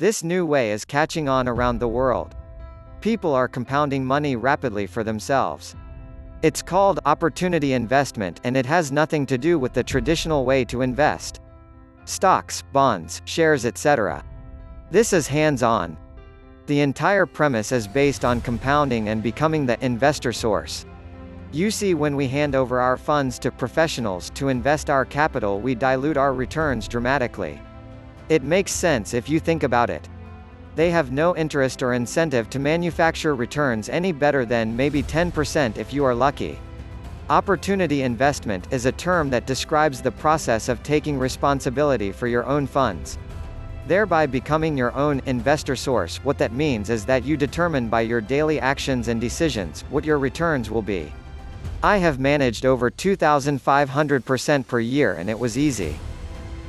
This new way is catching on around the world. People are compounding money rapidly for themselves. It's called opportunity investment and it has nothing to do with the traditional way to invest. Stocks, bonds, shares etc. This is hands-on. The entire premise is based on compounding and becoming the investor source. You see when we hand over our funds to professionals to invest our capital we dilute our returns dramatically. It makes sense if you think about it. They have no interest or incentive to manufacture returns any better than maybe 10% if you are lucky. Opportunity investment is a term that describes the process of taking responsibility for your own funds. Thereby becoming your own investor source. What that means is that you determine by your daily actions and decisions what your returns will be. I have managed over 2,500% per year and it was easy.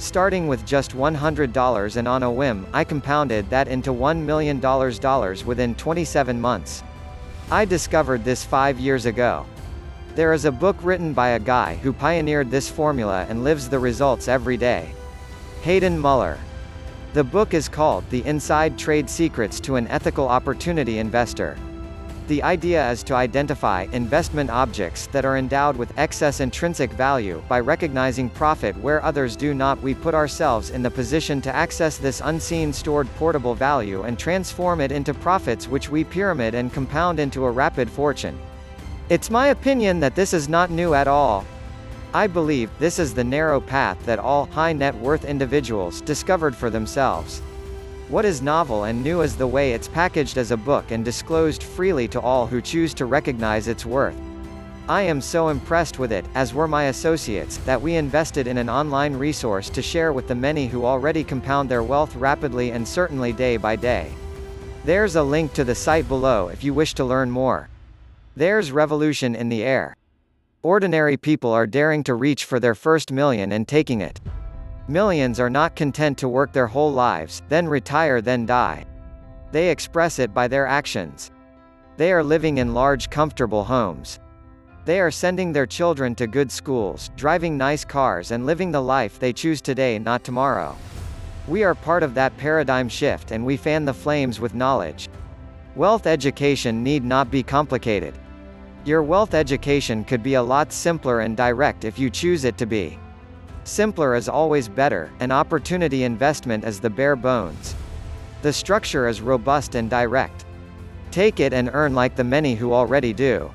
Starting with just $100 and on a whim, I compounded that into $1 million within 27 months. I discovered this five years ago. There is a book written by a guy who pioneered this formula and lives the results every day. Hayden Muller. The book is called The Inside Trade Secrets to an Ethical Opportunity Investor. The idea is to identify investment objects that are endowed with excess intrinsic value by recognizing profit where others do not. We put ourselves in the position to access this unseen stored portable value and transform it into profits which we pyramid and compound into a rapid fortune. It's my opinion that this is not new at all. I believe this is the narrow path that all high net worth individuals discovered for themselves. What is novel and new is the way it's packaged as a book and disclosed freely to all who choose to recognize its worth. I am so impressed with it, as were my associates, that we invested in an online resource to share with the many who already compound their wealth rapidly and certainly day by day. There's a link to the site below if you wish to learn more. There's revolution in the air. Ordinary people are daring to reach for their first million and taking it. Millions are not content to work their whole lives, then retire then die. They express it by their actions. They are living in large comfortable homes. They are sending their children to good schools, driving nice cars and living the life they choose today not tomorrow. We are part of that paradigm shift and we fan the flames with knowledge. Wealth education need not be complicated. Your wealth education could be a lot simpler and direct if you choose it to be. Simpler is always better, and opportunity investment is the bare bones. The structure is robust and direct. Take it and earn like the many who already do.